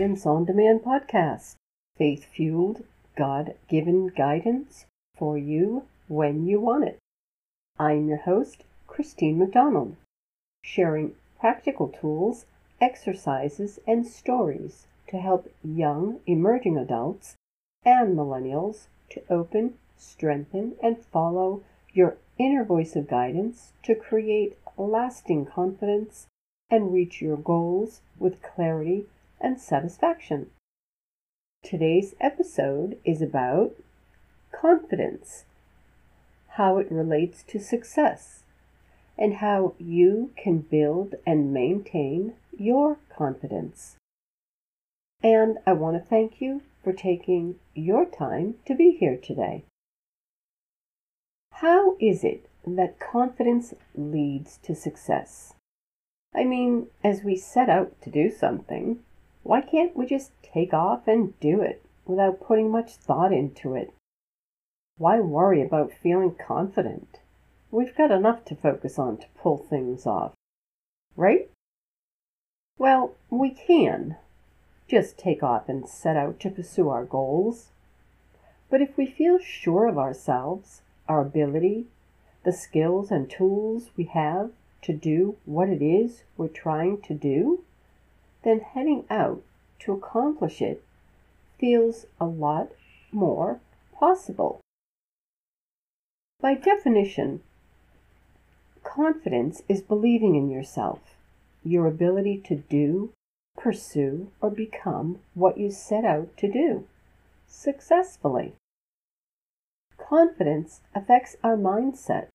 Guidance on Demand podcast. Faith fueled, God given guidance for you when you want it. I'm your host, Christine McDonald, sharing practical tools, exercises, and stories to help young emerging adults and millennials to open, strengthen, and follow your inner voice of guidance to create lasting confidence and reach your goals with clarity and satisfaction. Today's episode is about confidence, how it relates to success, and how you can build and maintain your confidence. And I want to thank you for taking your time to be here today. How is it that confidence leads to success? I mean, as we set out to do something, why can't we just take off and do it without putting much thought into it? Why worry about feeling confident? We've got enough to focus on to pull things off, right? Well, we can just take off and set out to pursue our goals. But if we feel sure of ourselves, our ability, the skills and tools we have to do what it is we're trying to do, then heading out to accomplish it feels a lot more possible. By definition, confidence is believing in yourself, your ability to do, pursue, or become what you set out to do successfully. Confidence affects our mindset.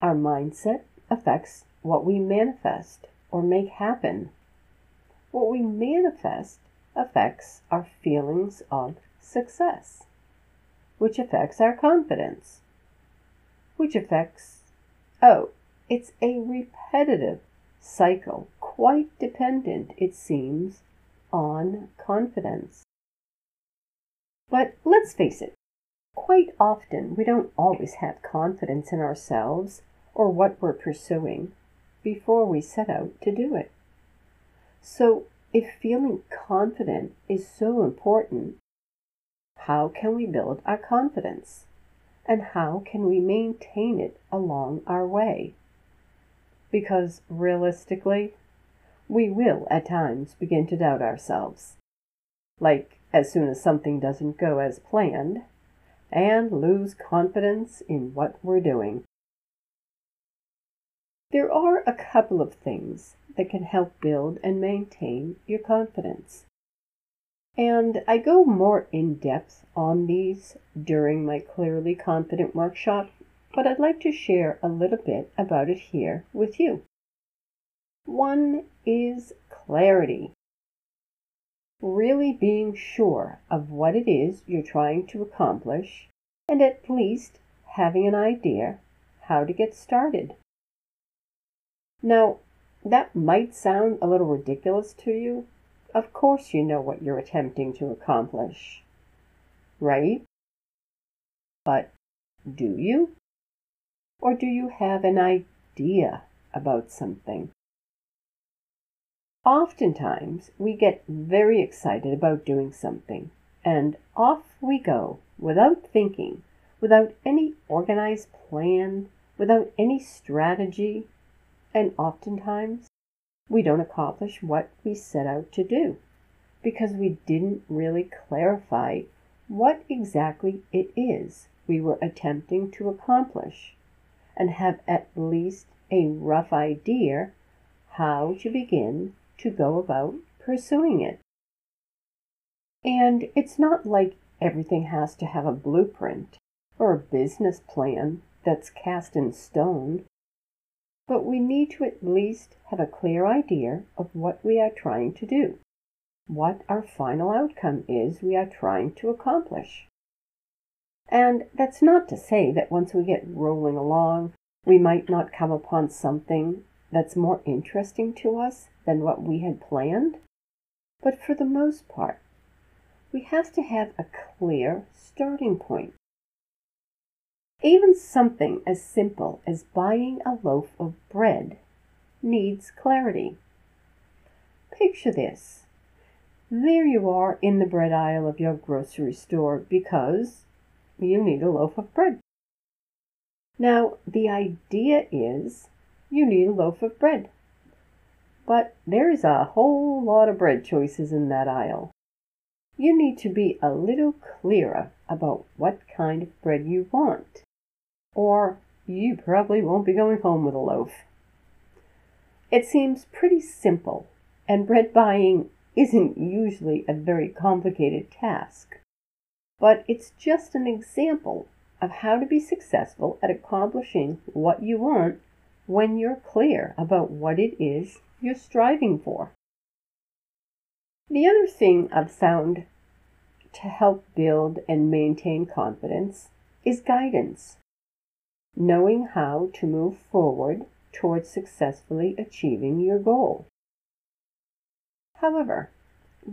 Our mindset affects what we manifest or make happen. What we manifest affects our feelings of success, which affects our confidence, which affects, oh, it's a repetitive cycle, quite dependent, it seems, on confidence. But let's face it, quite often we don't always have confidence in ourselves or what we're pursuing before we set out to do it. So, if feeling confident is so important, how can we build our confidence? And how can we maintain it along our way? Because realistically, we will at times begin to doubt ourselves. Like as soon as something doesn't go as planned, and lose confidence in what we're doing. There are a couple of things that can help build and maintain your confidence. And I go more in depth on these during my Clearly Confident workshop, but I'd like to share a little bit about it here with you. One is clarity. Really being sure of what it is you're trying to accomplish, and at least having an idea how to get started. Now, that might sound a little ridiculous to you. Of course, you know what you're attempting to accomplish, right? But do you? Or do you have an idea about something? Oftentimes, we get very excited about doing something, and off we go without thinking, without any organized plan, without any strategy, and oftentimes, we don't accomplish what we set out to do because we didn't really clarify what exactly it is we were attempting to accomplish and have at least a rough idea how to begin to go about pursuing it. And it's not like everything has to have a blueprint or a business plan that's cast in stone but we need to at least have a clear idea of what we are trying to do, what our final outcome is we are trying to accomplish. And that's not to say that once we get rolling along, we might not come upon something that's more interesting to us than what we had planned. But for the most part, we have to have a clear starting point. Even something as simple as buying a loaf of bread needs clarity. Picture this. there you are in the bread aisle of your grocery store because you need a loaf of bread. Now, the idea is you need a loaf of bread. But there's a whole lot of bread choices in that aisle. You need to be a little clearer about what kind of bread you want, or you probably won't be going home with a loaf. It seems pretty simple, and bread buying isn't usually a very complicated task. But it's just an example of how to be successful at accomplishing what you want when you're clear about what it is you're striving for. The other thing I've found to help build and maintain confidence is guidance. Knowing how to move forward towards successfully achieving your goal. However,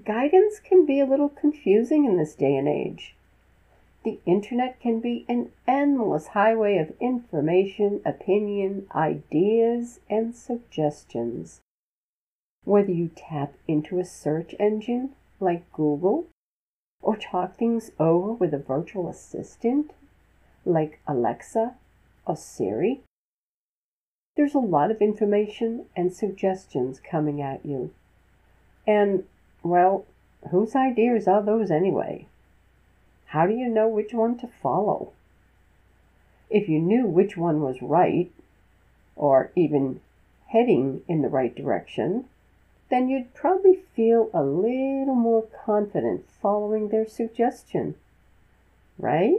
guidance can be a little confusing in this day and age. The internet can be an endless highway of information, opinion, ideas, and suggestions. Whether you tap into a search engine like Google or talk things over with a virtual assistant like Alexa Siri, there's a lot of information and suggestions coming at you. And, well, whose ideas are those anyway? How do you know which one to follow? If you knew which one was right, or even heading in the right direction, then you'd probably feel a little more confident following their suggestion. Right?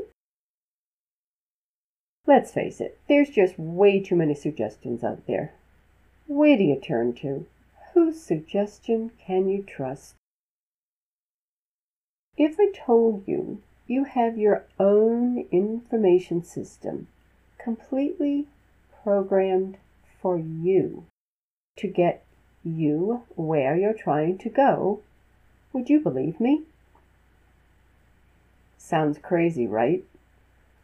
Let's face it, there's just way too many suggestions out there. Where do you turn to? Whose suggestion can you trust? If I told you you have your own information system completely programmed for you to get you where you're trying to go, would you believe me? Sounds crazy, right?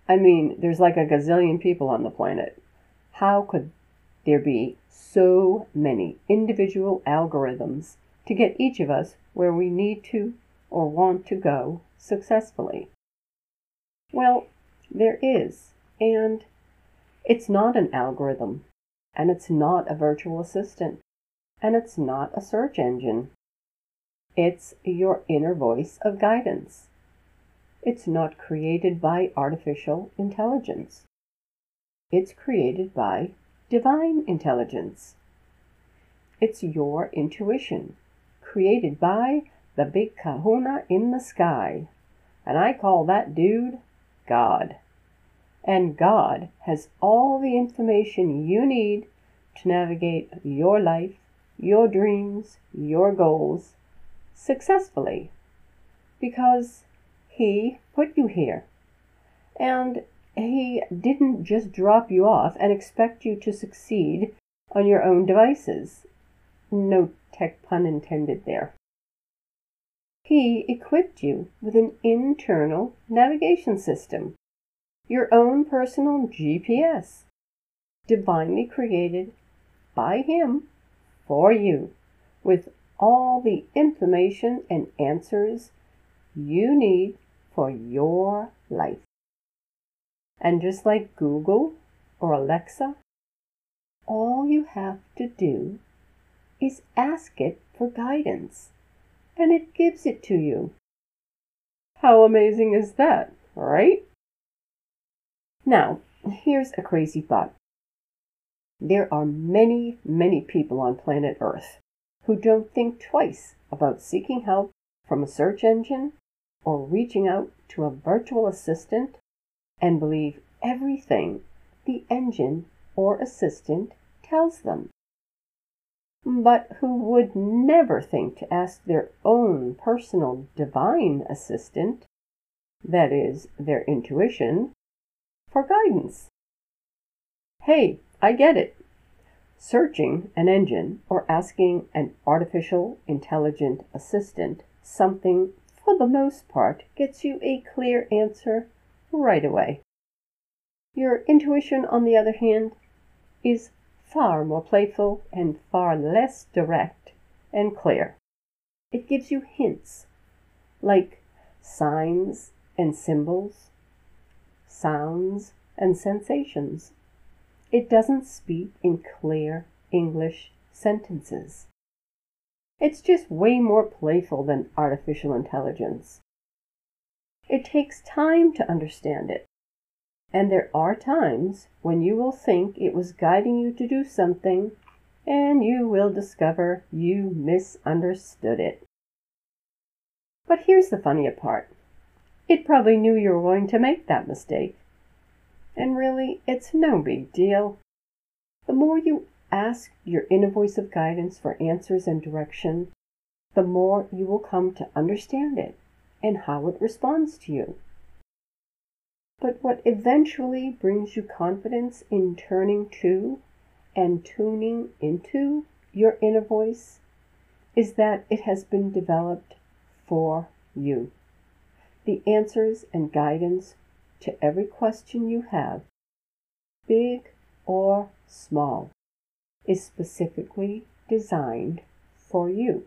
I mean, there's like a gazillion people on the planet. How could there be so many individual algorithms to get each of us where we need to or want to go successfully? Well, there is, and it's not an algorithm, and it's not a virtual assistant, and it's not a search engine. It's your inner voice of guidance. It's not created by artificial intelligence. It's created by divine intelligence. It's your intuition, created by the big kahuna in the sky. And I call that dude God. And God has all the information you need to navigate your life, your dreams, your goals successfully because He put you here. And He didn't just drop you off and expect you to succeed on your own devices. No tech pun intended there. He equipped you with an internal navigation system, your own personal GPS, divinely created by Him for you, with all the information and answers you need for your life. And just like Google or Alexa, all you have to do is ask it for guidance and it gives it to you. How amazing is that, right? Now, here's a crazy thought. There are many, many people on planet Earth who don't think twice about seeking help from a search engine or reaching out to a virtual assistant and believe everything the engine or assistant tells them but who would never think to ask their own personal divine assistant, that is, their intuition, for guidance. Hey, I get it. Searching an engine or asking an artificial intelligent assistant something for the most part gets you a clear answer right away. Your intuition, on the other hand, is far more playful and far less direct and clear. It gives you hints, like signs and symbols, sounds and sensations. It doesn't speak in clear English sentences. It's just way more playful than artificial intelligence. It takes time to understand it. And there are times when you will think it was guiding you to do something, and you will discover you misunderstood it. But here's the funnier part it probably knew you were going to make that mistake. And really, it's no big deal. The more you ask your inner voice of guidance for answers and direction, the more you will come to understand it and how it responds to you. But what eventually brings you confidence in turning to and tuning into your inner voice is that it has been developed for you. The answers and guidance to every question you have, big or small, is specifically designed for you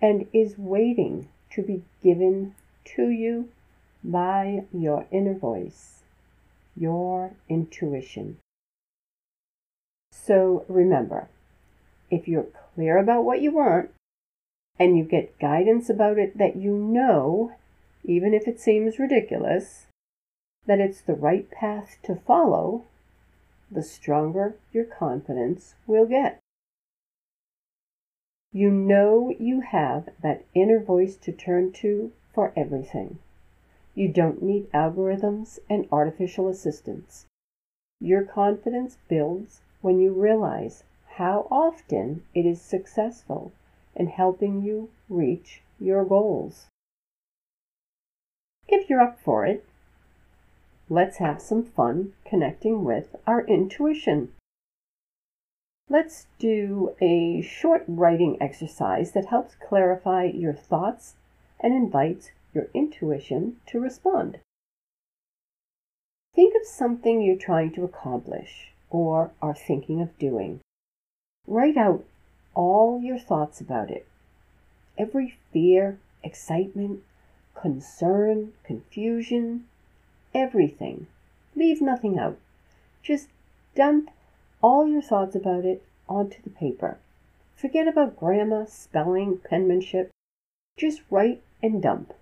and is waiting to be given to you by your inner voice, your intuition. So remember, if you're clear about what you want and you get guidance about it that you know, even if it seems ridiculous, that it's the right path to follow, the stronger your confidence will get. You know you have that inner voice to turn to for everything. You don't need algorithms and artificial assistance. Your confidence builds when you realize how often it is successful in helping you reach your goals. If you're up for it, let's have some fun connecting with our intuition. Let's do a short writing exercise that helps clarify your thoughts and invites your intuition to respond. Think of something you're trying to accomplish or are thinking of doing. Write out all your thoughts about it. Every fear, excitement, concern, confusion, everything. Leave nothing out. Just dump all your thoughts about it onto the paper. Forget about grammar, spelling, penmanship. Just write and dump.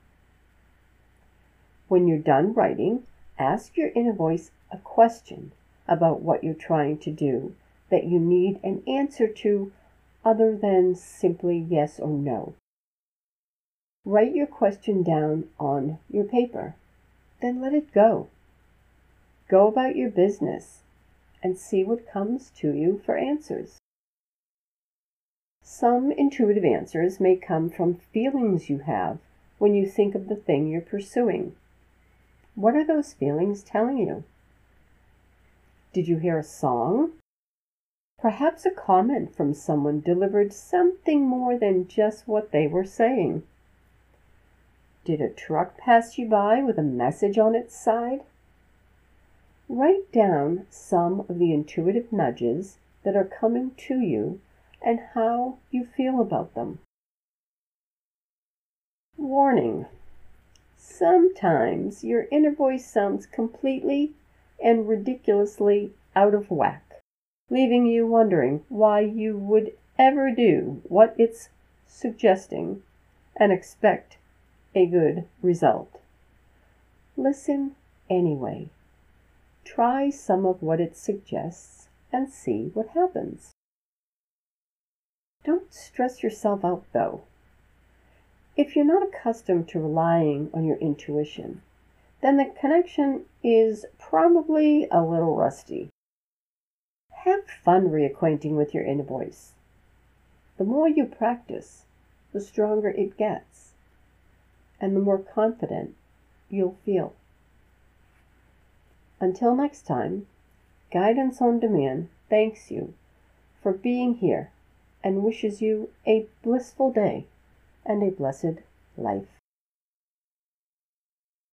When you're done writing, ask your inner voice a question about what you're trying to do that you need an answer to other than simply yes or no. Write your question down on your paper, then let it go. Go about your business and see what comes to you for answers. Some intuitive answers may come from feelings you have when you think of the thing you're pursuing. What are those feelings telling you? Did you hear a song? Perhaps a comment from someone delivered something more than just what they were saying. Did a truck pass you by with a message on its side? Write down some of the intuitive nudges that are coming to you and how you feel about them. Warning Sometimes your inner voice sounds completely and ridiculously out of whack, leaving you wondering why you would ever do what it's suggesting and expect a good result. Listen anyway. Try some of what it suggests and see what happens. Don't stress yourself out though. If you're not accustomed to relying on your intuition, then the connection is probably a little rusty. Have fun reacquainting with your inner voice. The more you practice, the stronger it gets, and the more confident you'll feel. Until next time, Guidance on Demand thanks you for being here and wishes you a blissful day and a blessed life.